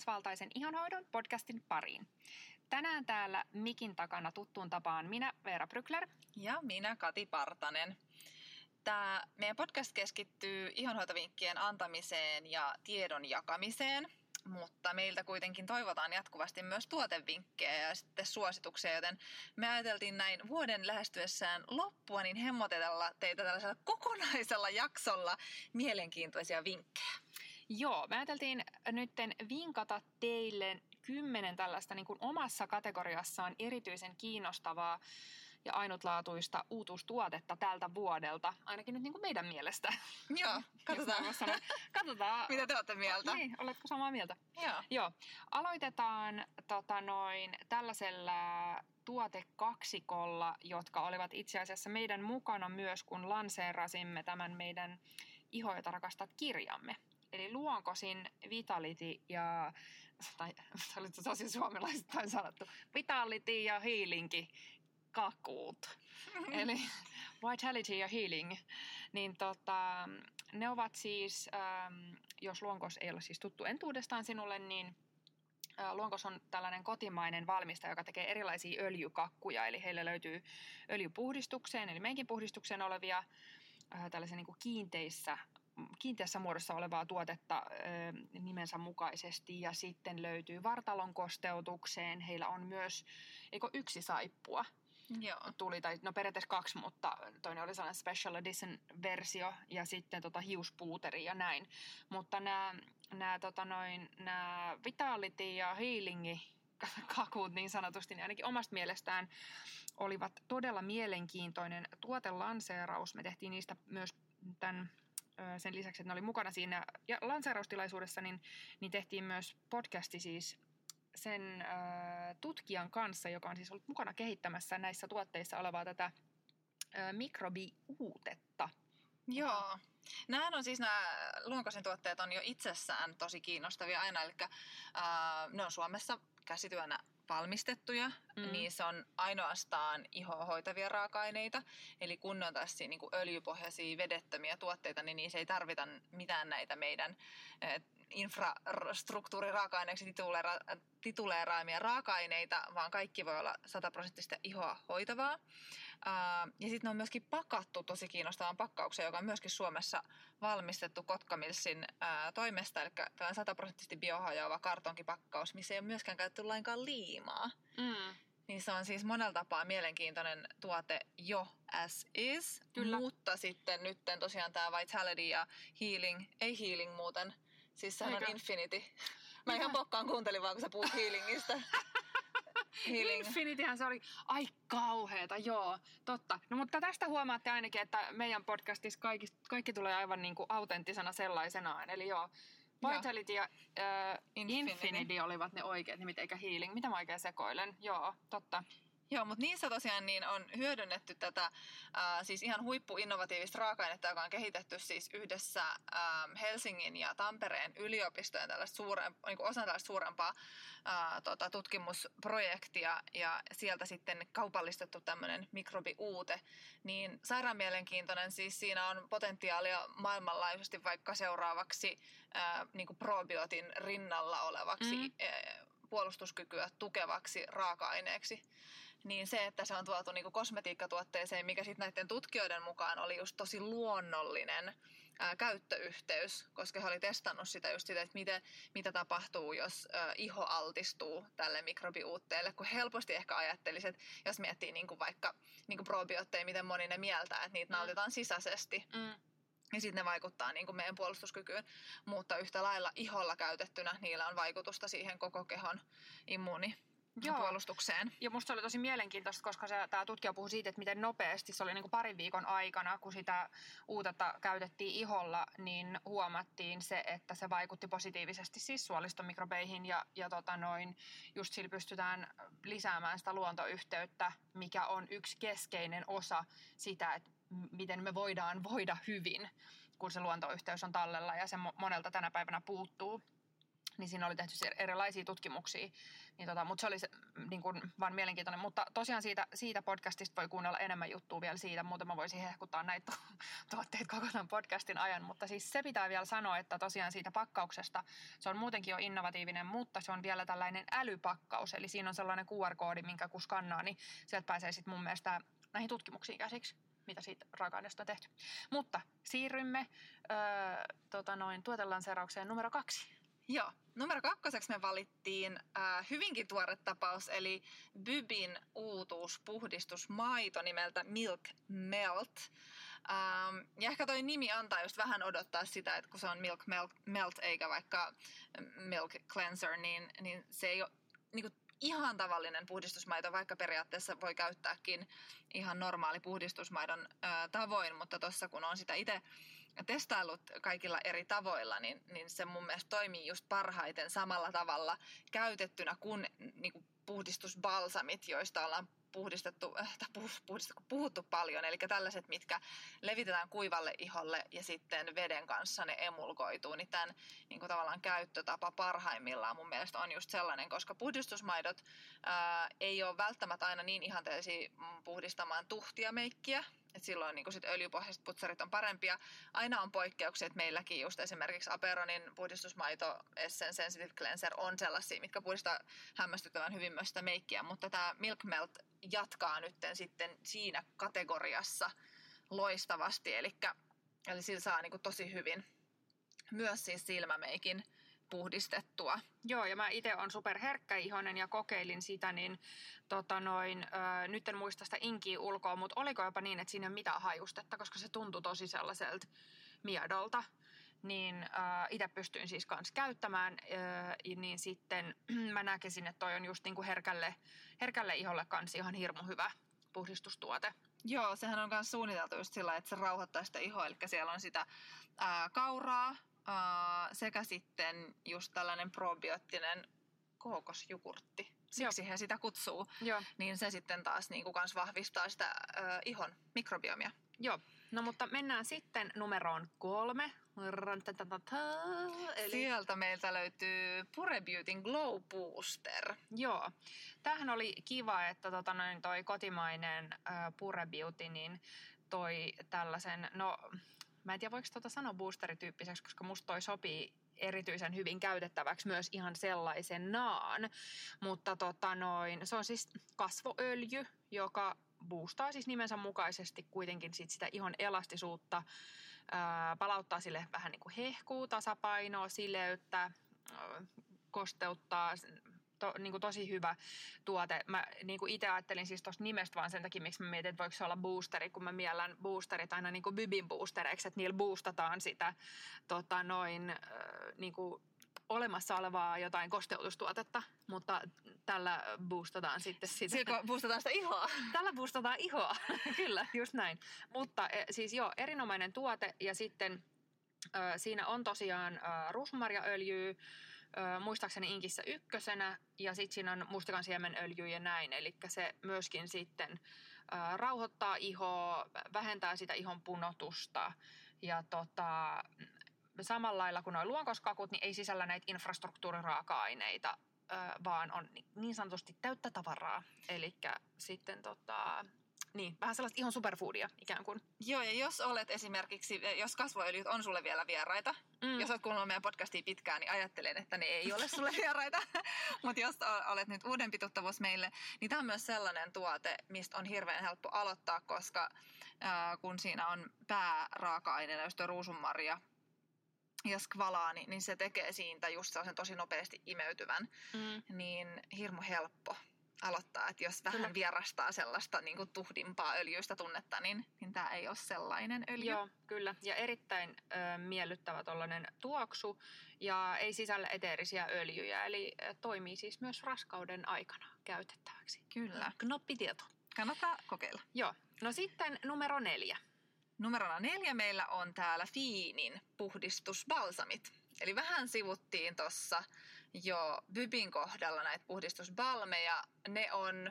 kokonaisvaltaisen ihonhoidon podcastin pariin. Tänään täällä mikin takana tuttuun tapaan minä, Veera Brykler. Ja minä, Kati Partanen. Tämä meidän podcast keskittyy ihonhoitovinkkien antamiseen ja tiedon jakamiseen, mutta meiltä kuitenkin toivotaan jatkuvasti myös tuotevinkkejä ja sitten suosituksia, joten me ajateltiin näin vuoden lähestyessään loppua, niin hemmotella teitä tällaisella kokonaisella jaksolla mielenkiintoisia vinkkejä. Joo, me ajateltiin nytten vinkata teille kymmenen tällaista niin kuin omassa kategoriassaan erityisen kiinnostavaa ja ainutlaatuista uutuustuotetta tältä vuodelta, ainakin nyt niin kuin meidän mielestä. Joo, katsotaan. Sanoa, katsotaan. Mitä te olette mieltä? Niin, oletko samaa mieltä? Joo. Joo. Aloitetaan tota noin, tällaisella tuotekaksikolla, jotka olivat itse asiassa meidän mukana myös, kun lanseerasimme tämän meidän Iho, jota rakastat kirjamme. Eli Luonkosin Vitality ja, tai se oli tosi suomalaisittain sanottu, Vitality ja Healingi kakuut. Eli Vitality ja Healing. Niin tota, ne ovat siis, ähm, jos Luonkos ei ole siis tuttu entuudestaan sinulle, niin äh, Luonkos on tällainen kotimainen valmistaja, joka tekee erilaisia öljykakkuja. Eli heille löytyy öljypuhdistukseen, eli meinkin puhdistukseen olevia äh, tällaisia niin kuin kiinteissä kiinteässä muodossa olevaa tuotetta ö, nimensä mukaisesti ja sitten löytyy vartalon kosteutukseen. Heillä on myös, eikö yksi saippua? Joo. Tuli, tai no periaatteessa kaksi, mutta toinen oli sellainen special edition versio ja sitten tota hiuspuuteri ja näin. Mutta nämä, nämä, tota noin, nämä Vitality ja Healingi kakut niin sanotusti, niin ainakin omasta mielestään olivat todella mielenkiintoinen tuotelanseeraus. Me tehtiin niistä myös tämän sen lisäksi, että ne oli mukana siinä ja lanseeraustilaisuudessa, niin, niin tehtiin myös podcasti siis sen äh, tutkijan kanssa, joka on siis ollut mukana kehittämässä näissä tuotteissa olevaa tätä äh, mikrobiuutetta. Joo. Nämähän on siis nämä luonkoisen tuotteet on jo itsessään tosi kiinnostavia aina, eli äh, ne on Suomessa käsityönä valmistettuja, mm. niin se on ainoastaan ihoa hoitavia raaka-aineita. Eli kun on tässä niin kuin öljypohjaisia vedettömiä tuotteita, niin niissä ei tarvita mitään näitä meidän infrastruktuuriraaka-aineeksi tituleera- tituleeraamia raaka-aineita, vaan kaikki voi olla sataprosenttista ihoa hoitavaa. Ja sitten ne on myöskin pakattu tosi kiinnostavan pakkauksen, joka on myöskin Suomessa valmistettu Kotkamilsin toimesta, eli tällainen sataprosenttisesti biohajoava kartonkipakkaus, missä ei ole myöskään käytetty lainkaan liimaa. Mm. Niin se on siis monella tapaa mielenkiintoinen tuote jo as is, Kyllä. mutta sitten nyt tosiaan tämä Vitality ja Healing, ei Healing muuten, siis sehän on Infinity. Mä ihan pokkaan kuuntelin vaan, kun sä puhut healingista. Healing. Infinityhän se oli, ai kauheeta, joo, totta. No mutta tästä huomaatte ainakin, että meidän podcastissa kaikki, kaikki tulee aivan niin kuin autenttisena sellaisenaan. Eli joo, Vitality ja äh, Infinity. Infinity olivat ne oikeat nimet, eikä Healing. Mitä mä oikein sekoilen? Joo, totta. Joo, mutta niissä tosiaan niin on hyödynnetty tätä ää, siis ihan huippuinnovatiivista raaka-ainetta, joka on kehitetty siis yhdessä ää, Helsingin ja Tampereen yliopistojen tällaista suuren, niin kuin osa tällaista suurempaa ää, tota, tutkimusprojektia ja sieltä sitten kaupallistettu tämmöinen mikrobiuute. Niin sairaan mielenkiintoinen, siis siinä on potentiaalia maailmanlaajuisesti vaikka seuraavaksi ää, niin kuin probiotin rinnalla olevaksi mm. ää, puolustuskykyä tukevaksi raaka-aineeksi niin se, että se on tuotu niin kosmetiikkatuotteeseen, mikä sitten näiden tutkijoiden mukaan oli just tosi luonnollinen ää, käyttöyhteys, koska he oli testannut sitä just sitä, että mitä, mitä tapahtuu, jos ää, iho altistuu tälle mikrobiuutteelle, kun helposti ehkä ajattelisi, että jos miettii niin kuin vaikka niin kuin probiootteja, miten moni ne mieltää, että niitä mm. nautitaan sisäisesti. Mm. Ja sitten ne vaikuttaa niin kuin meidän puolustuskykyyn, mutta yhtä lailla iholla käytettynä niillä on vaikutusta siihen koko kehon immuuni Joo. puolustukseen. Ja musta oli tosi mielenkiintoista, koska se, tämä tutkija puhui siitä, että miten nopeasti se oli niin kuin parin viikon aikana, kun sitä uutetta käytettiin iholla, niin huomattiin se, että se vaikutti positiivisesti siis suolistomikrobeihin ja, ja tota noin, just sillä pystytään lisäämään sitä luontoyhteyttä, mikä on yksi keskeinen osa sitä, että miten me voidaan voida hyvin, kun se luontoyhteys on tallella ja se monelta tänä päivänä puuttuu niin siinä oli tehty erilaisia tutkimuksia, niin tota, mutta se oli se, niin kuin, vaan mielenkiintoinen. Mutta tosiaan siitä, siitä podcastista voi kuunnella enemmän juttua vielä siitä, muuten mä voisin hehkuttaa näitä tuotteita koko tämän podcastin ajan. Mutta siis se pitää vielä sanoa, että tosiaan siitä pakkauksesta, se on muutenkin jo innovatiivinen, mutta se on vielä tällainen älypakkaus. Eli siinä on sellainen QR-koodi, minkä kun skannaa, niin sieltä pääsee sitten mun mielestä näihin tutkimuksiin käsiksi mitä siitä raaka-aineesta on tehty. Mutta siirrymme öö, tota noin, tuotelanseeraukseen numero kaksi. Joo. Numero kakkoseksi me valittiin äh, hyvinkin tuore tapaus, eli Bybin uutuuspuhdistusmaito nimeltä Milk Melt. Ähm, ja ehkä toi nimi antaa just vähän odottaa sitä, että kun se on Milk Melt, melt eikä vaikka Milk Cleanser, niin, niin se ei ole niin kuin ihan tavallinen puhdistusmaito, vaikka periaatteessa voi käyttääkin ihan normaali puhdistusmaidon ö, tavoin, mutta tuossa kun on sitä itse testaillut kaikilla eri tavoilla, niin, niin se mun mielestä toimii just parhaiten samalla tavalla käytettynä kuin, niin kuin puhdistusbalsamit, joista ollaan puhdistettu, äh, puhdistettu, puhuttu paljon, eli tällaiset, mitkä levitetään kuivalle iholle ja sitten veden kanssa ne emulkoituu, niin tämän niin kuin tavallaan käyttötapa parhaimmillaan mun mielestä on just sellainen, koska puhdistusmaidot ää, ei ole välttämättä aina niin ihanteellisia mm, puhdistamaan tuhtia meikkiä, et silloin niin sit öljypohjaiset putsarit on parempia. Aina on poikkeuksia, että meilläkin just esimerkiksi Aperonin puhdistusmaito Essence Sensitive Cleanser on sellaisia, mitkä puhdistaa hämmästyttävän hyvin myös sitä meikkiä, mutta tämä Milk Melt jatkaa nyt sitten siinä kategoriassa loistavasti, eli, eli sillä saa niin tosi hyvin myös siis silmämeikin puhdistettua. Joo, ja mä itse on superherkkäihonen ja kokeilin sitä, niin tota noin, ö, nyt en muista sitä inkiä ulkoa, mutta oliko jopa niin, että siinä ei ole mitään hajustetta, koska se tuntui tosi sellaiselta miedolta. Niin äh, itse pystyin siis kanssa käyttämään, äh, niin sitten mä näkisin, että toi on just niinku herkälle, herkälle iholle kanssa ihan hirmu hyvä puhdistustuote. Joo, sehän on myös suunniteltu just sillä, että se rauhoittaa sitä ihoa, eli siellä on sitä ää, kauraa, sekä sitten just tällainen probioottinen kookosjukurtti. Siksi he sitä kutsuu. Joo. Niin se sitten taas niin kuin kans vahvistaa sitä ää, ihon mikrobiomia. Joo. No mutta mennään sitten numeroon kolme. Eli... Sieltä meiltä löytyy Pure Beautyn Glow Booster. Joo. Tämähän oli kiva, että tota noin toi kotimainen äh, Pure Beauty niin toi tällaisen, no mä en tiedä voiko tuota sanoa boosterityyppiseksi, koska musta toi sopii erityisen hyvin käytettäväksi myös ihan sellaisenaan. Mutta tota noin, se on siis kasvoöljy, joka boostaa siis nimensä mukaisesti kuitenkin sit sitä ihon elastisuutta, ää, palauttaa sille vähän niin kuin hehkuu, tasapainoa, sileyttä, ää, kosteuttaa, to, niin kuin tosi hyvä tuote. Mä niin kuin itse ajattelin siis tuosta nimestä vaan sen takia, miksi mä mietin, että voiko se olla boosteri, kun mä miellän boosterit aina niin kuin bybin boostereiksi, että niillä boostataan sitä tota, noin, äh, niin kuin olemassa olevaa jotain kosteutustuotetta, mutta tällä boostataan sitten sitä. Sillä boostataan sitä ihoa. Tällä boostataan ihoa, kyllä, just näin. Mutta e, siis joo, erinomainen tuote ja sitten siinä on tosiaan rusmarjaöljyä, ö, muistaakseni Inkissä ykkösenä ja sitten siinä on mustakan siemenöljy ja näin. Eli se myöskin sitten ö, rauhoittaa ihoa, vähentää sitä ihon punotusta ja tota, samalla lailla kuin nuo luonkoskakut, niin ei sisällä näitä infrastruktuuriraaka-aineita, vaan on niin sanotusti täyttä tavaraa. Eli sitten tota, niin, vähän sellaista ihan superfoodia ikään kuin. Joo, ja jos olet esimerkiksi, jos kasvoöljyt on sulle vielä vieraita, mm. jos olet kuunnellut meidän podcastia pitkään, niin ajattelen, että ne ei ole sulle vieraita. Mutta jos olet nyt uudempi tuttavuus meille, niin tämä on myös sellainen tuote, mistä on hirveän helppo aloittaa, koska äh, kun siinä on pääraaka-aineena just ruusunmarja, ja skvalaani, niin se tekee siitä just sellaisen tosi nopeasti imeytyvän, mm. niin hirmu helppo aloittaa, että jos vähän kyllä. vierastaa sellaista niin kuin tuhdimpaa öljyistä tunnetta, niin, niin tämä ei ole sellainen öljy. Joo, kyllä. Ja erittäin ö, miellyttävä tuollainen tuoksu ja ei sisällä eteerisiä öljyjä, eli toimii siis myös raskauden aikana käytettäväksi. Kyllä. Knoppitieto. Kannattaa kokeilla. Joo. No sitten numero neljä. Numerona neljä meillä on täällä Fiinin puhdistusbalsamit. Eli vähän sivuttiin tuossa jo Bybin kohdalla näitä puhdistusbalmeja. Ne on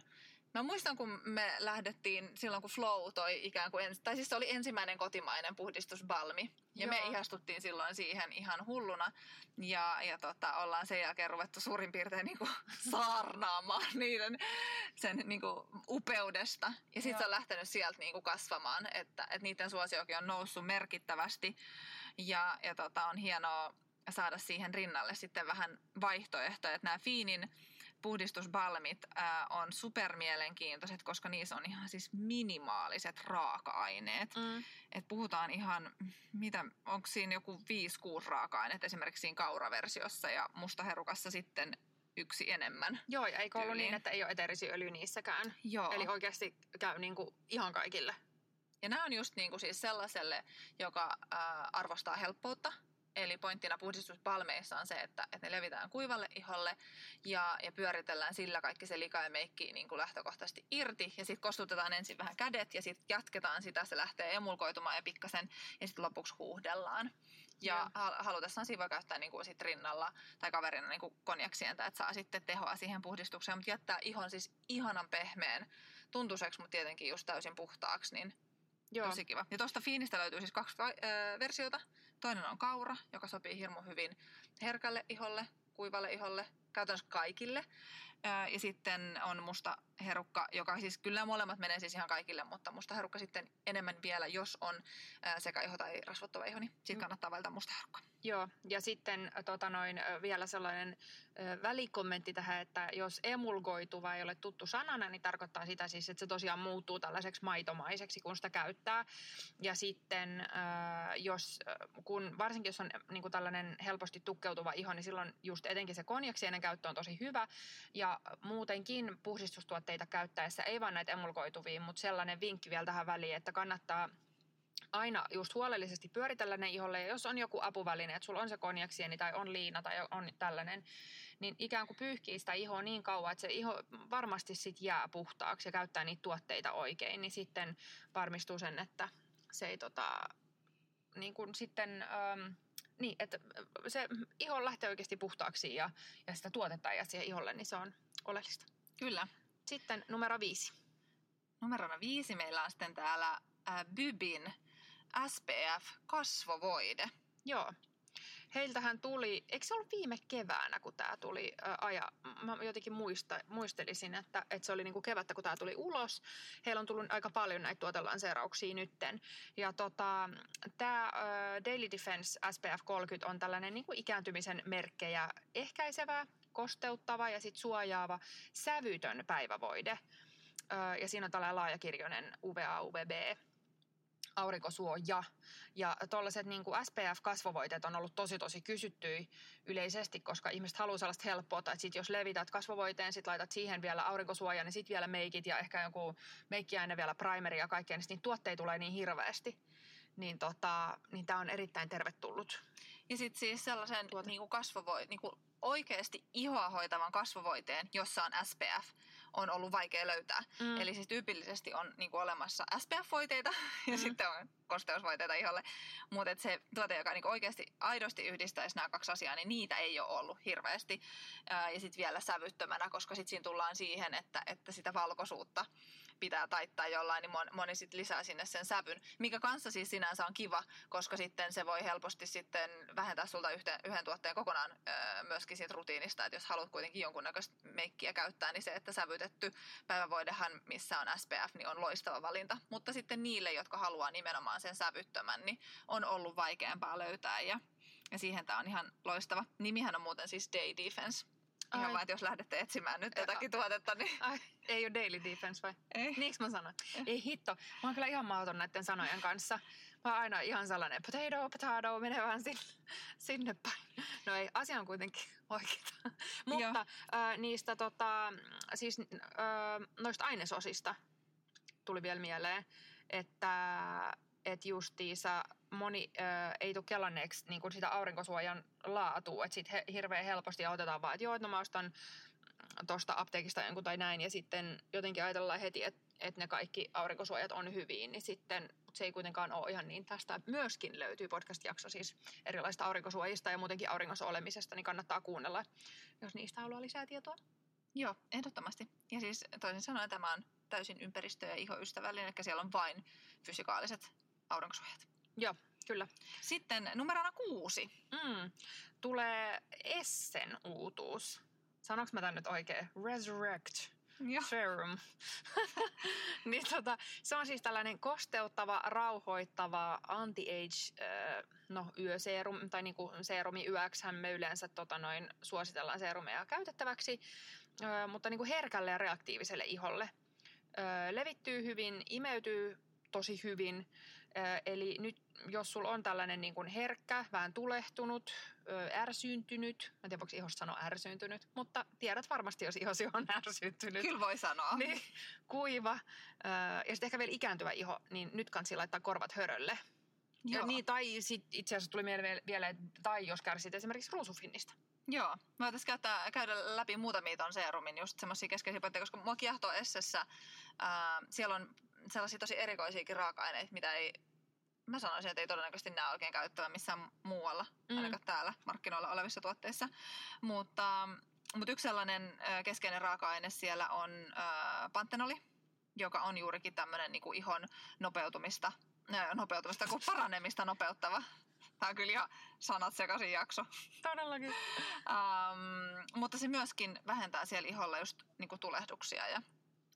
Mä muistan, kun me lähdettiin silloin, kun Flow toi ikään kuin, tai siis se oli ensimmäinen kotimainen puhdistusbalmi. Ja Joo. me ihastuttiin silloin siihen ihan hulluna. Ja, ja tota, ollaan sen jälkeen ruvettu suurin piirtein niin kuin saarnaamaan niiden sen niin kuin upeudesta. Ja sitten se on lähtenyt sieltä niin kuin kasvamaan, että, että niiden suosiokin on noussut merkittävästi. Ja, ja tota, on hienoa saada siihen rinnalle sitten vähän vaihtoehtoja. Että nämä Fiinin puhdistusbalmit ää, on supermielenkiintoiset, koska niissä on ihan siis minimaaliset raaka-aineet. Mm. Et puhutaan ihan, mitä, onko siinä joku 5-6 raaka-aineet esimerkiksi siinä kauraversiossa ja mustaherukassa sitten yksi enemmän. Joo, ja eikö ollut niin, että ei ole eteerisiöljy niissäkään? Joo. Eli oikeasti käy niin kuin ihan kaikille. Ja nämä on just niin kuin siis sellaiselle, joka ää, arvostaa helppoutta – Eli pointtina puhdistuspalmeissa on se, että, että ne levitään kuivalle iholle ja, ja pyöritellään sillä kaikki se lika ja meikki niin kuin lähtökohtaisesti irti. Ja sitten kostutetaan ensin vähän kädet ja sitten jatketaan sitä, se lähtee emulkoitumaan ja pikkasen ja sitten lopuksi huuhdellaan. Ja yeah. halutessaan siinä voi käyttää niin kuin sit rinnalla tai kaverina niin kuin konjaksientä, että saa sitten tehoa siihen puhdistukseen, mutta jättää ihon siis ihanan pehmeän tuntuiseksi, mutta tietenkin just täysin puhtaaksi, niin Joo. tosi kiva. Ja tuosta Fiinistä löytyy siis kaksi äh, versiota. Toinen on kaura, joka sopii hirmu hyvin herkälle iholle, kuivalle iholle, käytännössä kaikille. Ja sitten on musta herukka, joka siis kyllä molemmat menee siis ihan kaikille, mutta musta herukka sitten enemmän vielä, jos on sekä iho tai rasvottava iho, niin sitten mm. kannattaa valita musta herukka. Joo, ja sitten tota noin, vielä sellainen välikommentti tähän, että jos emulgoituva ei ole tuttu sanana, niin tarkoittaa sitä siis, että se tosiaan muuttuu tällaiseksi maitomaiseksi, kun sitä käyttää. Ja sitten jos, kun, varsinkin jos on niin kuin tällainen helposti tukkeutuva iho, niin silloin just etenkin se konjaksien käyttö on tosi hyvä. Ja muutenkin puhdistustuotteita käyttäessä, ei vain näitä emulgoituvia, mutta sellainen vinkki vielä tähän väliin, että kannattaa aina just huolellisesti pyöritellä ne iholle. Ja jos on joku apuväline, että sulla on se konjaksieni tai on liina tai on tällainen, niin ikään kuin pyyhkii sitä ihoa niin kauan, että se iho varmasti sit jää puhtaaksi ja käyttää niitä tuotteita oikein, niin sitten varmistuu sen, että se ei tota, niin kuin sitten... Ähm, niin, että se iho lähtee oikeasti puhtaaksi ja, ja sitä tuotetta ja siihen iholle, niin se on oleellista. Kyllä. Sitten numero viisi. Numerona viisi meillä on sitten täällä äh, Bybin SPF-kasvovoide. Joo. Heiltähän tuli, eikö se ollut viime keväänä, kun tämä tuli ää, aja? Mä jotenkin muista, muistelisin, että, että se oli niinku kevättä, kun tämä tuli ulos. Heillä on tullut aika paljon näitä tuotelanseerauksia nytten. Ja tota, tämä Daily Defense SPF 30 on tällainen niinku ikääntymisen merkkejä ehkäisevä, kosteuttava ja sit suojaava sävytön päivävoide. ja siinä on tällainen laajakirjoinen UVA-UVB aurinkosuoja. Ja tuollaiset niin SPF-kasvovoiteet on ollut tosi tosi kysyttyä yleisesti, koska ihmiset haluaa sellaista helppoa, että sit jos levität kasvovoiteen, sit laitat siihen vielä aurinkosuojan, niin sitten vielä meikit ja ehkä joku meikkiaine vielä primeri ja kaikkea, niin niitä tuotteita tulee niin hirveästi. Niin, tota, niin tämä on erittäin tervetullut. Ja sitten siis sellaisen niin kuin kasvovo, niin kuin oikeasti ihoa hoitavan kasvovoiteen, jossa on SPF, on ollut vaikea löytää. Mm. Eli siis tyypillisesti on niin kuin olemassa SPF-voiteita ja mm. sitten on kosteusvoiteita iholle. Mutta se tuote, joka niin oikeasti aidosti yhdistäisi nämä kaksi asiaa, niin niitä ei ole ollut hirveästi. Ja sitten vielä sävyttömänä, koska sitten siinä tullaan siihen, että, että sitä valkoisuutta pitää taittaa jollain, niin moni sitten lisää sinne sen sävyn, mikä kanssa siis sinänsä on kiva, koska sitten se voi helposti sitten vähentää sulta yhden, yhden tuotteen kokonaan öö, myöskin siitä rutiinista, että jos haluat kuitenkin jonkunnäköistä meikkiä käyttää, niin se, että sävytetty päivävoidehan, missä on SPF, niin on loistava valinta. Mutta sitten niille, jotka haluaa nimenomaan sen sävyttömän, niin on ollut vaikeampaa löytää ja ja siihen tämä on ihan loistava. Nimihän on muuten siis Day Defense. Ihan Ai. vaan, että jos lähdette etsimään nyt jotakin tuotetta, niin... Ai, ei ole daily defense vai? Ei. Niinkö mä sanon? Ei. hitto. Mä oon kyllä ihan mahdoton näiden sanojen kanssa. Mä oon aina ihan sellainen potato, potato, menee vaan sinne, sinne päin. No ei, asia on kuitenkin oikeita. Mutta äh, niistä tota, siis äh, noista ainesosista tuli vielä mieleen, että et justiisa moni ö, ei tule kelanneeksi niin kuin sitä aurinkosuojan laatua, että sitten he, hirveän helposti otetaan vaan, että joo, että no mä ostan tuosta apteekista jonkun tai näin, ja sitten jotenkin ajatellaan heti, että, että ne kaikki aurinkosuojat on hyviin, niin sitten se ei kuitenkaan ole ihan niin. Tästä myöskin löytyy podcast-jakso siis erilaisista aurinkosuojista ja muutenkin auringossa olemisesta, niin kannattaa kuunnella, jos niistä haluaa lisää tietoa. Joo, ehdottomasti. Ja siis toisin sanoen tämä on täysin ympäristö- ja ihoystävällinen, eli siellä on vain fysikaaliset aurinkosuojat. Joo, kyllä. Sitten numerona kuusi. Mm. Tulee Essen uutuus. Sanoinko mä tän nyt oikein? Resurrect. Joo. Serum. niin tota, se on siis tällainen kosteuttava, rauhoittava anti-age äh, no, yöserum, tai niinku serumi yökshän me yleensä tota, noin, suositellaan serumeja käytettäväksi, äh, mutta niinku herkälle ja reaktiiviselle iholle. Äh, levittyy hyvin, imeytyy tosi hyvin, eli nyt jos sulla on tällainen niin kuin herkkä, vähän tulehtunut, ö, ärsyyntynyt, mä en tiedä voiko ihosta sanoa ärsyyntynyt, mutta tiedät varmasti, jos ihosi on ärsyyntynyt. Kyllä voi sanoa. Niin, kuiva ö, ja sitten ehkä vielä ikääntyvä iho, niin nyt kansi laittaa korvat hörölle. Ja Joo. niin, tai sit itse asiassa tuli mieleen vielä, että tai jos kärsit esimerkiksi ruusufinnistä. Joo. Mä voitaisiin käyttää, käydä läpi muutamia ton serumin, just semmoisia keskeisiä pointteja, koska mua kiehtoo Essessä. Ää, siellä on sellaisia tosi erikoisiakin raaka-aineita, mitä ei, mä sanoisin, että ei todennäköisesti näe oikein käyttävän missään muualla, Mm. ainakaan täällä markkinoilla olevissa tuotteissa. Mutta, mutta yksi sellainen keskeinen raaka-aine siellä on pantenoli, joka on juurikin tämmöinen niin ihon nopeutumista, nopeutumista kuin paranemista nopeuttava. Tämä on kyllä ihan sanat sekaisin jakso. Todellakin. Um, mutta se myöskin vähentää siellä iholla just niinku tulehduksia ja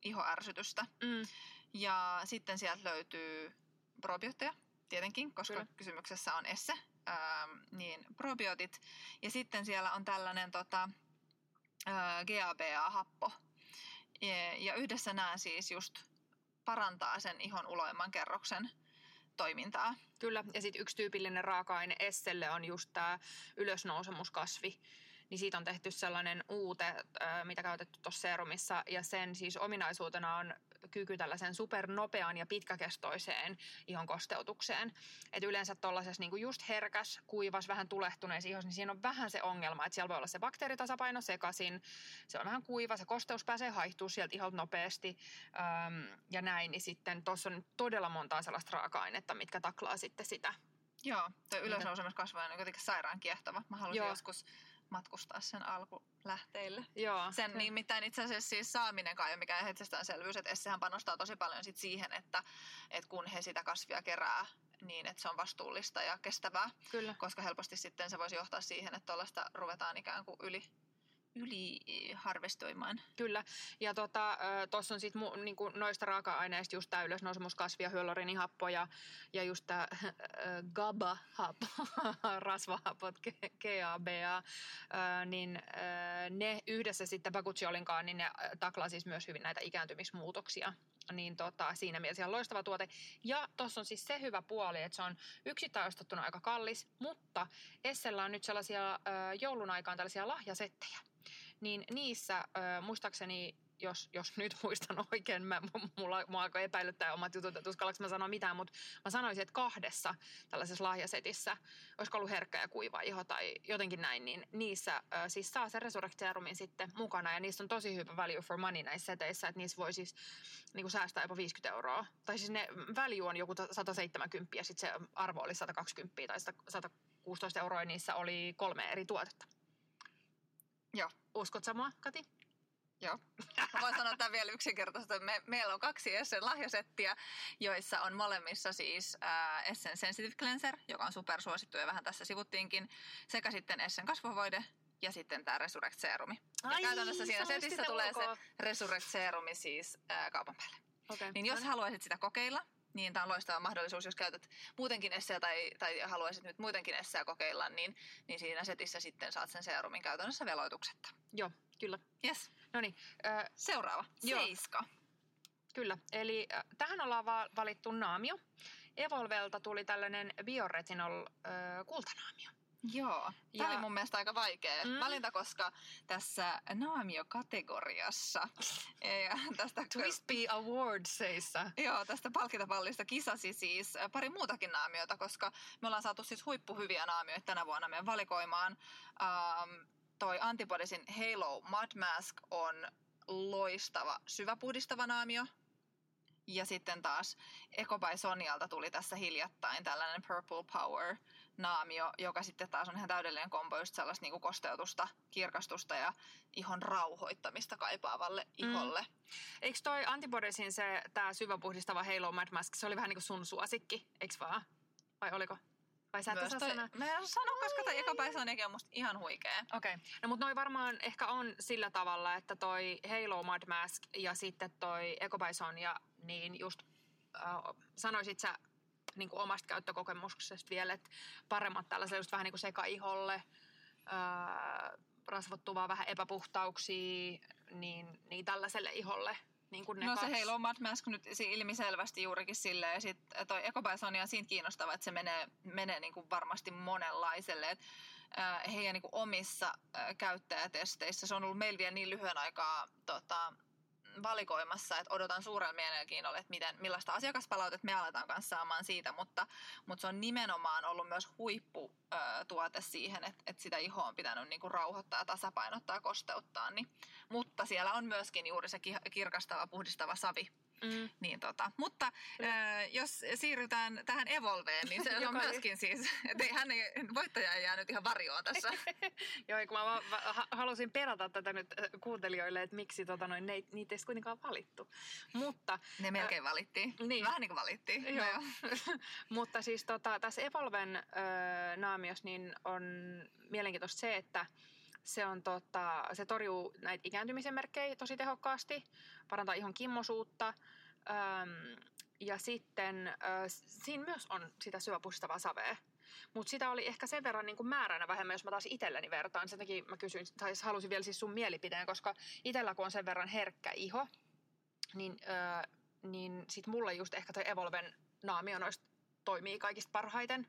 ihoärsytystä. Mm. Ja sitten sieltä löytyy probiootteja, tietenkin, koska Kyllä. Kysymyksessä on esse, um, niin probiootit. Ja sitten siellä on tällainen tota, uh, GABA-happo. Ja, ja yhdessä nämä siis just parantaa sen ihon uloimman kerroksen toimintaa. Kyllä, ja sitten yksi tyypillinen raaka-aine Esselle on just tämä ylösnousemuskasvi. Niin siitä on tehty sellainen uute, äh, mitä käytetty tuossa serumissa, ja sen siis ominaisuutena on kyky tällaisen supernopeaan ja pitkäkestoiseen ihon kosteutukseen. Et yleensä tuollaisessa niinku just herkäs, kuivas, vähän tulehtuneessa ihossa, niin siinä on vähän se ongelma, että siellä voi olla se bakteeritasapaino sekaisin, se on vähän kuiva, se kosteus pääsee haihtuu sieltä iholta nopeasti äm, ja näin, niin sitten tuossa on todella montaa sellaista raaka-ainetta, mitkä taklaa sitten sitä. Joo, tuo ylösnousemuskasvu on jotenkin sairaan kiehtova. Mä haluaisin Joo. joskus matkustaa sen alkulähteille. Joo. Sen se- nimittäin itse asiassa siis saaminenkaan ei ole mikään itsestäänselvyys, että Essehän panostaa tosi paljon sit siihen, että, että kun he sitä kasvia kerää, niin että se on vastuullista ja kestävää, Kyllä. koska helposti sitten se voisi johtaa siihen, että tuollaista ruvetaan ikään kuin yli, yli harvestoimaan. Kyllä. Ja tota, tuossa on sitten mu, niinku noista raaka-aineista just tämä ylösnousemuskasvi ja hyaluronihappo ja, ja just tämä GABA-happo, rasvahapot, GABA, niin ne yhdessä sitten Bagucciolinkaan, niin ne taklaa siis myös hyvin näitä ikääntymismuutoksia. Niin tota, siinä mielessä ihan loistava tuote. Ja tuossa on siis se hyvä puoli, että se on yksittäin ostettuna aika kallis, mutta Essellä on nyt sellaisia ö, joulun aikaan tällaisia lahjasettejä niin niissä äh, muistaakseni, jos, jos nyt muistan oikein, mä, mulla, mua alkoi epäilyttää omat jutut, että uskallanko mä sanoa mitään, mutta mä sanoisin, että kahdessa tällaisessa lahjasetissä, olisiko ollut herkkä ja kuiva iho tai jotenkin näin, niin niissä äh, siis saa sen Resurrect Serumin sitten mukana ja niissä on tosi hyvä value for money näissä seteissä, että niissä voi siis niin kuin säästää jopa 50 euroa. Tai siis ne value on joku 170 ja sitten se arvo oli 120 tai 116 euroa niissä oli kolme eri tuotetta. Joo. Uskot samaa, Kati? Joo. Mä voin sanoa tämän vielä yksinkertaisesti. Me, meillä on kaksi Essen lahjasettiä, joissa on molemmissa siis äh, Essen Sensitive Cleanser, joka on supersuosittu ja vähän tässä sivuttiinkin, sekä sitten Essen kasvovoide ja sitten tämä Resurrect Serumi. Ja käytännössä siinä muistit setissä tulee ulkoa. se Resurrect Serumi siis äh, kaupan päälle. Okay. Niin jos haluaisit sitä kokeilla, niin tämä on loistava mahdollisuus, jos käytät muutenkin esseä tai, tai haluaisit nyt muutenkin esseä kokeilla, niin, niin siinä setissä sitten saat sen serumin käytännössä veloituksetta. Joo, kyllä. Yes. No niin, äh, Seuraava. Joo. Seiska. kyllä. Eli äh, tähän ollaan va- valittu naamio. Evolvelta tuli tällainen bioretinol äh, kultanaamio. Joo. Tämä Ja- oli mun mielestä aika vaikea Mm. valinta, koska tässä naamio-kategoriassa ja tästä, Twisby Awardsseissa. Joo, tästä palkintopallista kisasi siis äh, pari muutakin naamiota, koska me ollaan saatu siis huippuhyviä naamioita tänä vuonna meidän valikoimaan. Ähm, toi Antibodisin Halo Mud Mask on loistava syväpuhdistava naamio. Ja sitten taas Eco by Sonialta tuli tässä hiljattain tällainen Purple Power naamio, joka sitten taas on ihan täydellinen kombo just sellaista niinku kosteutusta, kirkastusta ja ihon rauhoittamista kaipaavalle iholle. Mm. Eikö toi Antibodesin se, tää syvä puhdistava Halo Mad Mask, se oli vähän niin kuin sun suosikki, eikö vaan? Vai oliko? Vai sä et osaa toi, sanoa? mä en sano, koska toi ekapäisonikin on musta ihan huikea. Okei. Okay. No mutta noi varmaan ehkä on sillä tavalla, että toi Halo Mud Mask ja sitten toi Eco by Sonia, niin just äh, sanoisit sä niin kuin omasta käyttökokemuksesta vielä, että paremmat tällaiselle just vähän niin kuin sekaiholle, äh, rasvottuvaa vähän epäpuhtauksia, niin, niin tällaiselle iholle. Niin kuin ne No se kaksi. Halo Mad Mask nyt ilmiselvästi juurikin silleen. Ja sitten toi Sonia on siitä kiinnostava, että se menee, menee niinku varmasti monenlaiselle. Et, äh, heidän niinku omissa äh, käyttäjätesteissä, se on ollut meillä vielä niin lyhyen aikaa tota, valikoimassa, että odotan suurella mielenkiinnolla, että miten, millaista asiakaspalautetta me aletaan kanssa saamaan siitä, mutta, mutta se on nimenomaan ollut myös huipputuote siihen, että, että sitä ihoa on pitänyt niinku rauhoittaa, tasapainottaa, kosteuttaa. Niin. Mutta siellä on myöskin juuri se ki- kirkastava, puhdistava savi. Mm. Niin tota. Mutta äh, jos siirrytään tähän Evolveen, niin se on myöskin siis, että hän ei, voittaja ei jää nyt ihan varjoon tässä. Joo, kun mä halusin perata tätä nyt äh, kuuntelijoille, että miksi tota noin, ne, niitä ei kuitenkaan valittu. Mutta Ne melkein valittiin. niin. Vähän niin kuin valittiin. Joo. No Mutta siis tota, tässä Evolven öö, naamios niin on mielenkiintoista se, että se, on, tota, se torjuu näitä ikääntymisen merkkejä tosi tehokkaasti, parantaa ihon kimmosuutta. Öm, ja sitten ö, siinä myös on sitä syöpuhistavaa savea. Mutta sitä oli ehkä sen verran niin kuin määränä vähemmän, jos mä taas itselleni vertaan. Sen takia mä kysyin, tai halusin vielä siis sun mielipiteen, koska itsellä kun on sen verran herkkä iho, niin, ö, niin sit mulle just ehkä toi Evolven naamio noista toimii kaikista parhaiten.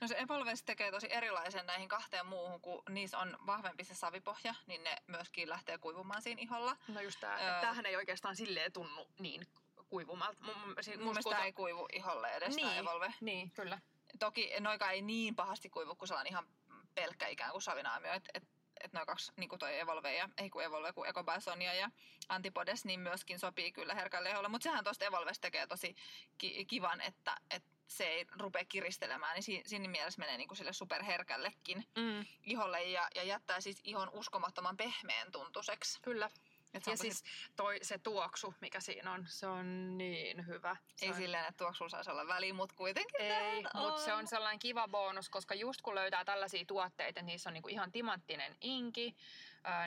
No se Evolves tekee tosi erilaisen näihin kahteen muuhun, kun niissä on vahvempi se savipohja, niin ne myöskin lähtee kuivumaan siinä iholla. No just tää, Öö. tämähän ei oikeastaan silleen tunnu niin kuivumalta. Mun, mun, si- Mun mielestä tää ei kuivu iholle edes niin. Evolve. Niin, kyllä. Toki noika ei niin pahasti kuivu, kun se on ihan pelkkä ikään kuin savinaamio. Että et, et noin kaksi, niin kuin toi Evolve ja, ei kun Evolve, kun Eco by Sonia ja Antipodes, niin myöskin sopii kyllä herkälle iholle. Mutta sehän tuosta Evolvesta tekee tosi ki- kivan, että, että se ei rupea kiristelemään, niin si- siinä mielessä menee niin kuin sille superherkällekin Mm, iholle ja, ja jättää siis ihon uskomattoman pehmeän tuntuseksi. kyllä. Et se Ja siis toi, se tuoksu, mikä siinä on, se on niin hyvä. Se ei on, silleen, että tuoksulla saisi olla väliä, mutta kuitenkin Ei, mutta se on. sellainen kiva bonus, koska just kun löytää tällaisia tuotteita, että niissä on niinku ihan timanttinen inki,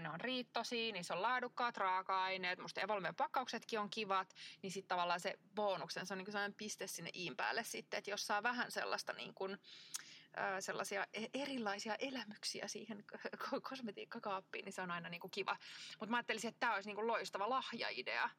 ne on riittosia, niissä on laadukkaat raaka-aineet, musta Evolven pakkauksetkin on kivat, niin sitten tavallaan se bonuksen, se on niinku sellainen piste sinne iin päälle sitten, että jos saa vähän sellaista niin kuin, sellaisia e- erilaisia elämyksiä siihen ko- kosmetiikkakaappiin, niin se on aina niinku kiva. Mutta mä ajattelisin, että tämä olisi niinku loistava lahjaidea.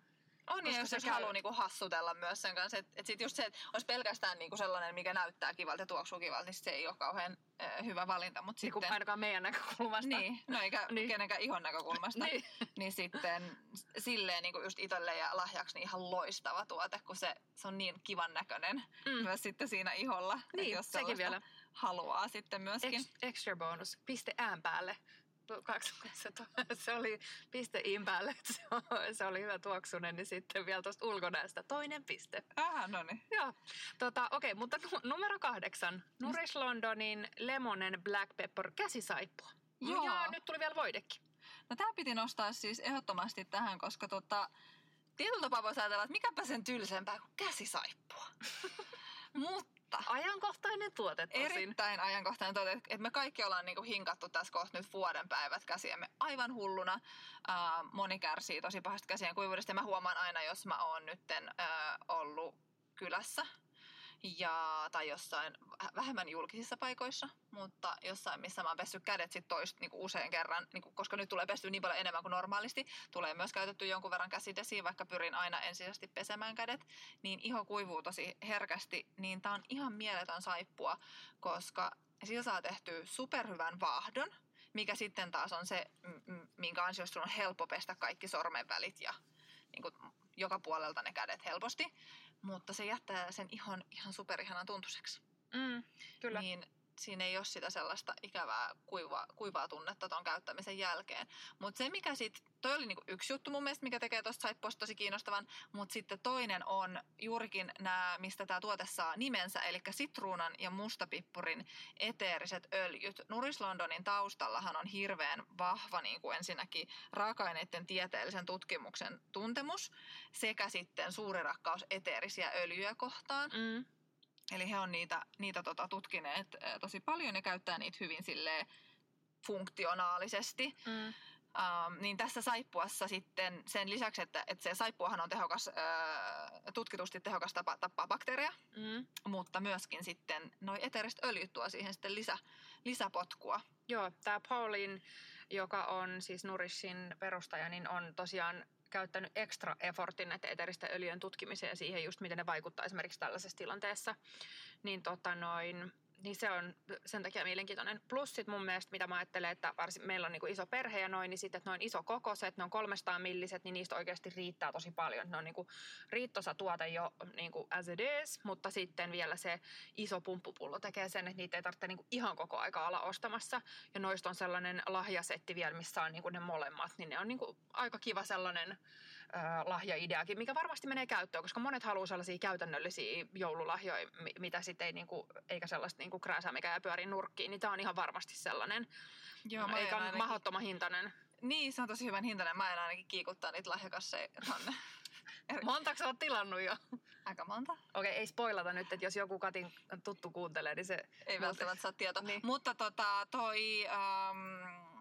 On, ja koska jos, se käy- haluaa niinku hassutella myös sen kanssa, että et sit just se, että olisi pelkästään niinku sellainen, mikä näyttää kivalta ja tuoksuu kivalta, niin se ei ole kauhean äh, hyvä valinta. Mutta Niin kuin sitten, ainakaan meidän näkökulmasta. niin, no eikä Niin. niin. kenenkään ihon näkökulmasta, Niin. niin, niin sitten silleen niinku just itselle ja lahjaksi niin ihan loistava tuote, kun se, se on niin kivan näköinen Mm. myös sitten siinä iholla. Niin, jos sekin vielä. Haluaa sitten myöskin. Ex, extra bonus, piste ään päälle. Se, oli piste iin päälle, se, oli hyvä tuoksunen, niin sitten vielä tuosta ulkonäöstä toinen piste. Aha, no niin. Joo, tota, okei, mutta nu- numero kahdeksan. Nourish Londonin Lemonen Black Pepper käsisaippua. Joo. Ja nyt tuli vielä voidekin. No tämä piti nostaa siis ehdottomasti tähän, koska tota, tietyllä tapaa voisi ajatella, että mikäpä sen tylsempää kuin käsisaippua. Mutta Ajankohtainen tuote tosin. erittäin ajankohtainen tuote, että me kaikki ollaan niinku hinkattu tässä kohta nyt vuoden päivät käsiämme aivan hulluna. Ää, moni kärsii tosi pahasti käsien kuivuudesta ja mä huomaan aina, jos mä oon nytten ollut kylässä ja, tai jossain väh- vähemmän julkisissa paikoissa, mutta jossain, missä mä oon pessyt kädet sit toist niinku usein kerran, niinku, koska nyt tulee pesty niin paljon enemmän kuin normaalisti, tulee myös käytetty jonkun verran käsidesiä, vaikka pyrin aina ensisijaisesti pesemään kädet, niin iho kuivuu tosi herkästi, niin tää on ihan mieletön saippua, koska sillä saa tehtyä superhyvän vaahdon, mikä sitten taas on se, minkä ansiosta sun on helppo pestä kaikki sormenvälit ja niin kuin, joka puolelta ne kädet helposti, mutta se jättää sen ihon ihan superihanan tuntuiseksi. Mm, kyllä. Niin siinä ei ole sitä sellaista ikävää kuivaa, kuivaa tunnetta ton käyttämisen jälkeen. Mutta se, mikä sit toi oli niinku yksi juttu mun mielestä, mikä tekee tuosta saippuasta tosi kiinnostavan, mutta sitten toinen on juurikin nämä, mistä tämä tuote saa nimensä, eli sitruunan ja mustapippurin eteeriset öljyt. Nuris Londonin taustallahan on hirveän vahva niin kuin ensinnäkin raaka-aineiden tieteellisen tutkimuksen tuntemus sekä sitten suuri rakkaus eteerisiä öljyjä kohtaan. Mm. Eli he on niitä, niitä tota, tutkineet tosi paljon ja käyttää niitä hyvin silleen funktionaalisesti. Mm. Um, niin tässä saippuassa sitten sen lisäksi, että, että se saippuahan on tehokas, äh, tutkitusti tehokas tapa tappaa bakteereja, Mm. mutta myöskin sitten noi eteeriset öljyt tuo siihen sitten lisä, lisäpotkua. Joo, tämä Pauline, joka on siis Nourishin perustaja, niin on tosiaan käyttänyt extra effortin näiden eteeristen öljyjen tutkimiseen ja siihen just, miten ne vaikuttaa esimerkiksi tällaisessa tilanteessa. Niin, tota noin, niin se on sen takia mielenkiintoinen. Plus sit mun mielestä, mitä mä ajattelen, että varsin, meillä on niinku iso perhe ja noin, niin sitten, että ne on iso kokoiset, ne on 300 milliset, niin niistä oikeasti riittää tosi paljon. Ne on niinku riittosa tuote jo niinku as it is, mutta sitten vielä se iso pumppupullo tekee sen, että niitä ei tarvitse niinku ihan koko aika olla ostamassa. Ja noista on sellainen lahjasetti vielä, missä on niinku ne molemmat, niin ne on niinku aika kiva sellainen lahjaideakin, mikä varmasti menee käyttöön, koska monet haluaa sellaisia käytännöllisiä joululahjoja, mi- mitä sitten ei, niinku, eikä sellaista niinku krääsää, mikä jää pyörin nurkkiin, niin tämä on ihan varmasti sellainen, Joo, mä eikä ainakin- mahdottoman hintainen. Niin, se on tosi hyvän hintainen. Mä en ainakin kiikuttaa niitä lahjakasseja tonne. Montako sä oot tilannut jo? Aika monta. Okei, ei spoilata nyt, että jos joku Katin tuttu kuuntelee, niin se... Ei välttämättä saa tietoa. Niin. Mutta tota, toi, ähm,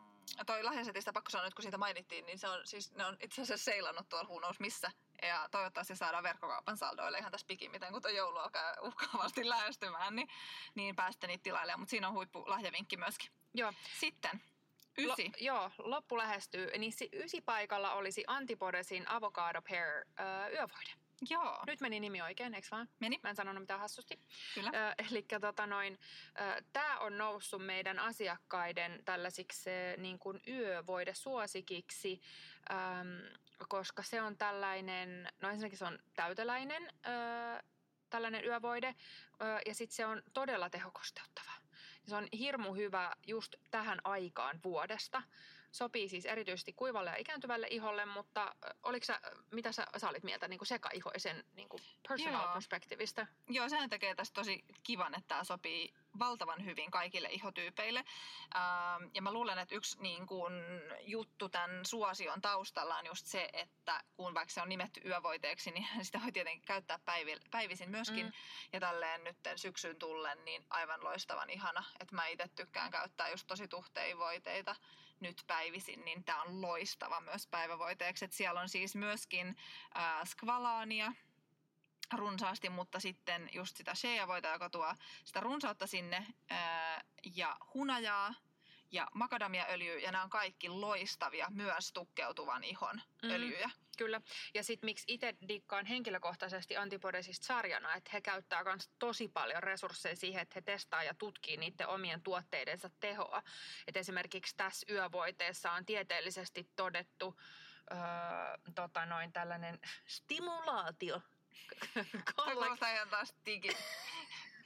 toi lahjasetistä pakko sanoa nyt, kun siitä mainittiin, niin se on, siis, ne on itse asiassa seilannut tuolla who knows missä. Ja toivottavasti saadaan verkkokaupan saldoille ihan tässä pikimmiten, kun tuo joulu alkaa uhkaavasti lähestymään, niin, niin päästä niitä tilailemaan. Mutta siinä on huippu lahjavinkki myöskin. Joo, Sitten, ysi. Lo, joo, loppu lähestyy. Niin si- ysi paikalla olisi Antipodesin Avocado Pear ö, yövoide. Joo, Nyt meni nimi oikein, eikö vaan? meni. Mä en sanonut mitään hassusti. Kyllä. Eli tota noin, tämä on noussut meidän asiakkaiden tällaisiksi ö, niin kuin yövoidesuosikiksi, äm, koska se on tällainen, no ensinnäkin se on täyteläinen, ö, tällainen yövoide, ö, ja sitten se on todella tehokosteuttava. Se on hirmu hyvä just tähän aikaan vuodesta. Sopii siis erityisesti kuivalle ja ikääntyvälle iholle, mutta oliko sä, mitä sä, sä olit mieltä niin kuin sekaihoisen niin kuin personal Joo. perspektiivistä? Joo, sehän tekee tästä tosi kivan, että tämä sopii valtavan hyvin kaikille ihotyypeille. Ähm, ja mä luulen, että yksi niin kun, juttu tämän suosion taustalla on just se, että kun vaikka se on nimetty yövoiteeksi, niin sitä voi tietenkin käyttää päivi, päivisin myöskin. Mm. Ja tälleen nyt syksyn tullen, niin aivan loistavan ihana. Että mä itse tykkään käyttää just tosi tuhteivoiteita nyt päivisin, niin tämä on loistava myös päivävoiteeksi. Et siellä on siis myöskin äh, skvalaania, runsaasti, mutta sitten just sitä shea-voita, joka tuo sitä runsautta sinne, ää, ja hunajaa ja makadamiaöljyä, ja nämä on kaikki loistavia, myös tukkeutuvan ihon Mm. öljyjä. Kyllä. Ja sitten miksi itse dikkaan henkilökohtaisesti Antipodesista sarjana, että he käyttää myös tosi paljon resursseja siihen, että he testaa ja tutkii niiden omien tuotteidensa tehoa. Et esimerkiksi tässä yövoiteessa on tieteellisesti todettu öö, tota noin tällainen stimulaatio. Kuulostaa ihan taas digi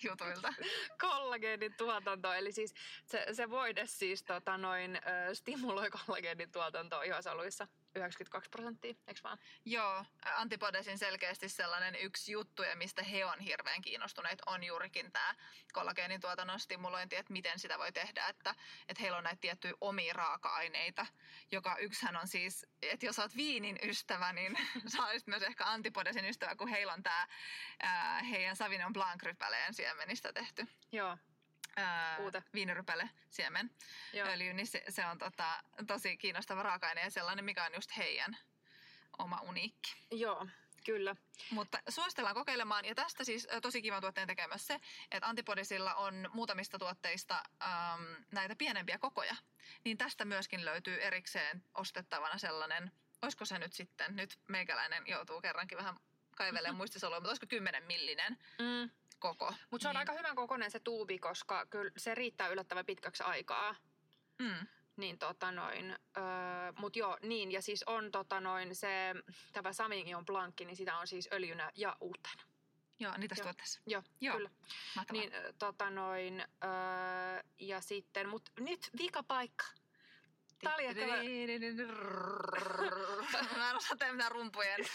jutuilta. kollageenin tuotanto, eli siis se, se voide siis tota noin, stimuloi kollageenin tuotantoa ihosoluissa 92 prosenttia, eikö vaan? Joo, Antipodesin selkeästi sellainen yksi juttu, ja mistä he on hirveän kiinnostuneet, on juurikin tämä kollageenituotannon stimulointi, että miten sitä voi tehdä, että, että heillä on näitä tiettyjä omia raaka-aineita, joka yksihän on siis, että jos olet viinin ystävä, niin sä olisit myös ehkä Antipodesin ystävä, kun heillä on tämä heidän Sauvignon Blanc-rypäleen siemenistä tehty Joo, ää, viinirypäle siemen joo. öljy, niin se, se on tota, tosi kiinnostava raaka-aine ja sellainen, mikä on just heidän oma uniikki. Joo, kyllä. Mutta suositellaan kokeilemaan, ja tästä siis tosi kivan tuotteen tekee myös se, että Antipodisilla on muutamista tuotteista äm, näitä pienempiä kokoja. Niin tästä myöskin löytyy erikseen ostettavana sellainen, olisiko se nyt sitten, nyt meikäläinen joutuu kerrankin vähän kaivelemaan muistisoloja, mutta olisiko 10 millinen Mm. Koko. Mutta se on niin, aika hyvän kokoinen se tuubi, koska kyllä se riittää yllättävän pitkäksi aikaa. Mm, Niin tota noin, öö, mut joo, niin, ja siis on tota noin se, tämä Sauvignon Blanc, niin sitä on siis öljynä ja uutena. joo, niin tässä Joo. tuotteessa. Joo, Joo. kyllä. Mahtavaa. Niin, tota noin, öö, ja sitten, mut nyt vika paikka. Tää oli ehkä vähän- Mä en osaa tehdä mitään rumpujen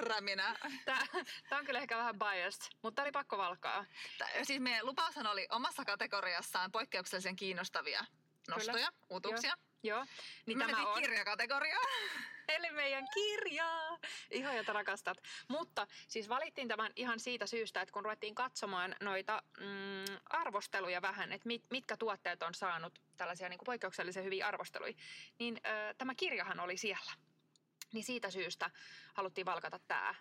räminä. Tää on kyllä ehkä vähän biased, mutta tää oli pakko valkaa. Siis meidän lupaushan oli omassa kategoriassaan poikkeuksellisen kiinnostavia nostoja, uutuuksia. Joo, niin Me tämä on. kirjakategoriaan. Eli meidän kirjaa. Ihan jota rakastat. Mutta siis valittiin tämän ihan siitä syystä, että kun ruvettiin katsomaan noita mm, arvosteluja vähän, että mit, mitkä tuotteet on saanut tällaisia niin kuin poikkeuksellisen hyviä arvosteluja, niin ö, tämä kirjahan oli siellä. Niin siitä syystä haluttiin valkata tämä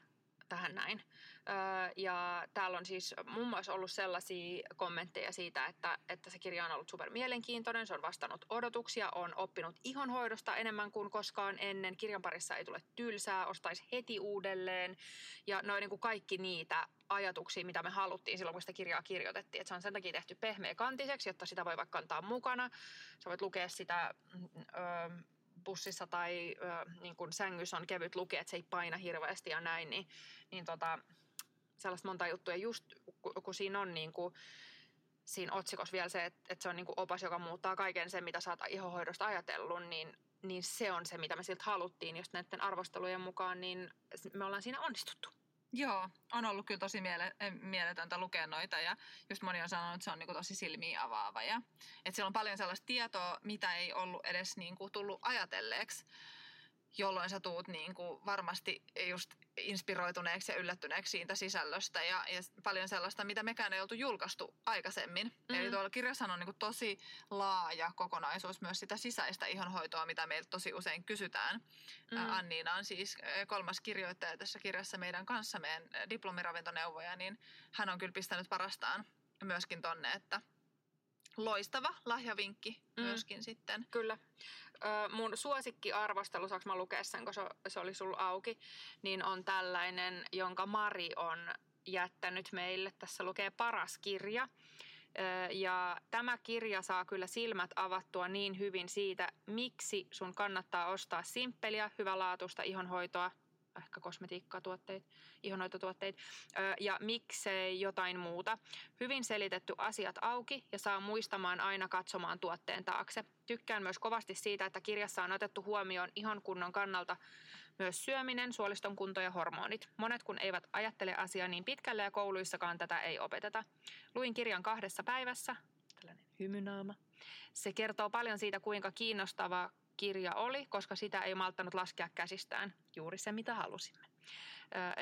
tähän näin. Öö, ja täällä on siis muun muassa ollut sellaisia kommentteja siitä, että, että se kirja on ollut super mielenkiintoinen, se on vastannut odotuksia, on oppinut ihonhoidosta enemmän kuin koskaan ennen, kirjan parissa ei tule tylsää, ostaisi heti uudelleen. Ja noin niin kaikki niitä ajatuksia, mitä me haluttiin silloin, kun sitä kirjaa kirjoitettiin. Että se on sen takia tehty pehmeä kantiseksi, jotta sitä voi vaikka kantaa mukana. Sä voit lukea sitä mm, öö, bussissa tai ö, niin kun sängyssä on kevyt lukea, että se ei paina hirveästi ja näin, niin, niin tota, sellaista monta juttua. Just kun, siinä on niin kuin, siinä otsikossa vielä se, että, että se on niin kuin opas, joka muuttaa kaiken sen, mitä oot ihohoidosta ajatellut, niin, niin se on se, mitä me siltä haluttiin. Just näiden arvostelujen mukaan, niin me ollaan siinä onnistuttu. Joo, on ollut kyllä tosi miele- eh, mieletöntä lukea noita ja just moni on sanonut, että se on niinku tosi silmiä avaava. Ja, että siellä on paljon sellaista tietoa, mitä ei ollut edes niinku tullut ajatelleeksi, jolloin sä tuut niinku varmasti just inspiroituneeksi ja yllättyneeksi siitä sisällöstä ja, ja paljon sellaista, mitä mekään ei oltu julkaistu aikaisemmin. Mm. Eli tuolla kirjassa on niinku tosi laaja kokonaisuus myös sitä sisäistä ihonhoitoa, mitä meiltä tosi usein kysytään. Mm. Anniina on siis kolmas kirjoittaja tässä kirjassa meidän kanssa, meidän diplomiravintoneuvoja, niin hän on kyllä pistänyt parastaan myöskin tonne, että loistava lahjavinkki mm. myöskin sitten. Kyllä. Mun suosikkiarvostelu, saanko mä lukea sen, kun se, se oli sulla auki, niin on tällainen, jonka Mari on jättänyt meille. Tässä lukee paras kirja. Ja tämä kirja saa kyllä silmät avattua niin hyvin siitä, miksi sun kannattaa ostaa simppeliä, hyvälaatuista ihonhoitoa, ehkä kosmetiikkatuotteita, ihonhoitotuotteita, ja miksei jotain muuta. Hyvin selitetty asiat auki ja saa muistamaan aina katsomaan tuotteen taakse. Tykkään myös kovasti siitä, että kirjassa on otettu huomioon ihon kunnon kannalta myös syöminen, suoliston kunto ja hormonit. Monet kun eivät ajattele asiaa niin pitkälle ja kouluissakaan tätä ei opeteta. Luin kirjan kahdessa päivässä, tällainen hymynaama. Se kertoo paljon siitä, kuinka kiinnostava kirja oli, koska sitä ei malttanut laskea käsistään. Juuri se, mitä halusimme.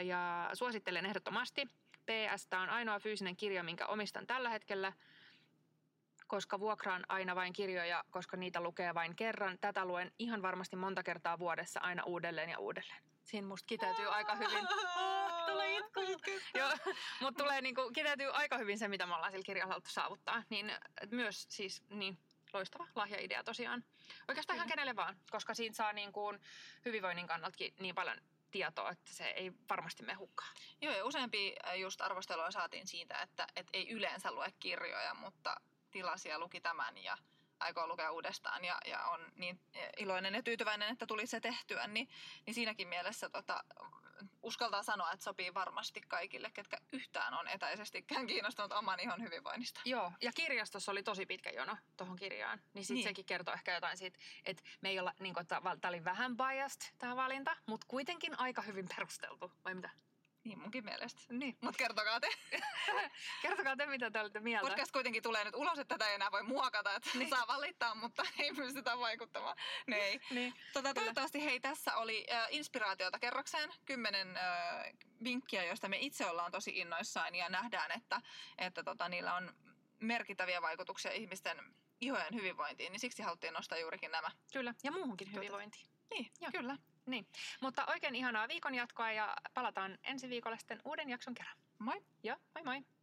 Ja suosittelen ehdottomasti. PS, tämä on ainoa fyysinen kirja, minkä omistan tällä hetkellä, koska vuokraan aina vain kirjoja, koska niitä lukee vain kerran. Tätä luen ihan varmasti monta kertaa vuodessa aina uudelleen ja uudelleen. Siinä musta kiteytyy aika hyvin. Tulee itku. Joo, mutta tulee niinku, kiteytyy aika hyvin se, mitä me ollaan sillä kirjalla haluttu saavuttaa. Niin myös siis niin loistava lahjaidea tosiaan. Oikeastaan ihan kenelle vaan, koska siinä saa niin kuin hyvinvoinnin kannaltakin niin paljon tietoa, että se ei varmasti mene hukkaan. Joo, ja useampia äh, just arvostelua saatiin siitä, että, että ei yleensä lue kirjoja, mutta tilasi ja luki tämän ja aikoo lukea uudestaan ja, ja on niin iloinen ja tyytyväinen, että tuli se tehtyä, niin, niin siinäkin mielessä tota, uskaltaa sanoa, että sopii varmasti kaikille, ketkä yhtään on etäisestikään kiinnostunut oman ihon hyvinvoinnista. Joo, ja kirjastossa oli tosi pitkä jono tuohon kirjaan. Niin sitten Niin. sekin kertoo ehkä jotain siitä, että me ei olla, niin kuin, että tämä oli vähän biased tämä valinta, mutta kuitenkin aika hyvin perusteltu. Vai mitä? Niin munkin mielestä. Niin. Mutta kertokaa te. Kertokaa te, mitä te olette mieltä. Podcast kuitenkin tulee nyt ulos, että tätä ei enää voi muokata, että Niin. niin. saa valittaa, mutta ei pystytä vaikuttamaan. Ei. Niin. Tota, toivottavasti hei, tässä oli äh, inspiraatiota kerrokseen. Kymmenen äh, vinkkiä, joista me itse ollaan tosi innoissaan ja nähdään, että, että tota, niillä on merkittäviä vaikutuksia ihmisten ihojen hyvinvointiin, niin siksi haluttiin nostaa juurikin nämä. Kyllä, ja muuhunkin Tuota. hyvinvointiin. Niin, Joo. kyllä. Niin. Mutta oikein ihanaa viikon jatkoa ja palataan ensi viikolla sitten uuden jakson kerran. Moi! Joo, moi moi!